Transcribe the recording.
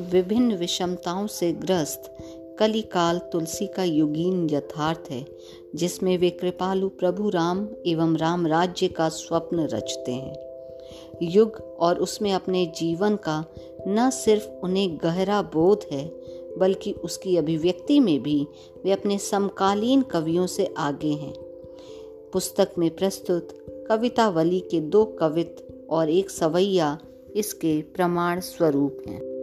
विभिन्न विषमताओं से ग्रस्त कलिकाल तुलसी का युगीन यथार्थ है, जिसमें वे कृपालु प्रभु राम एवं राम राज्य का स्वप्न रचते हैं। युग और उसमें अपने जीवन का न सिर्फ़ उन्हें गहरा बोध है, बल्कि उसकी अभिव्यक्ति में भी वे अपने समकालीन कवियों से आगे हैं। पुस्तक में प्रस्तुत कवितावली के दो कवित और एक सवैया इसके प्रमाण स्वरूप हैं।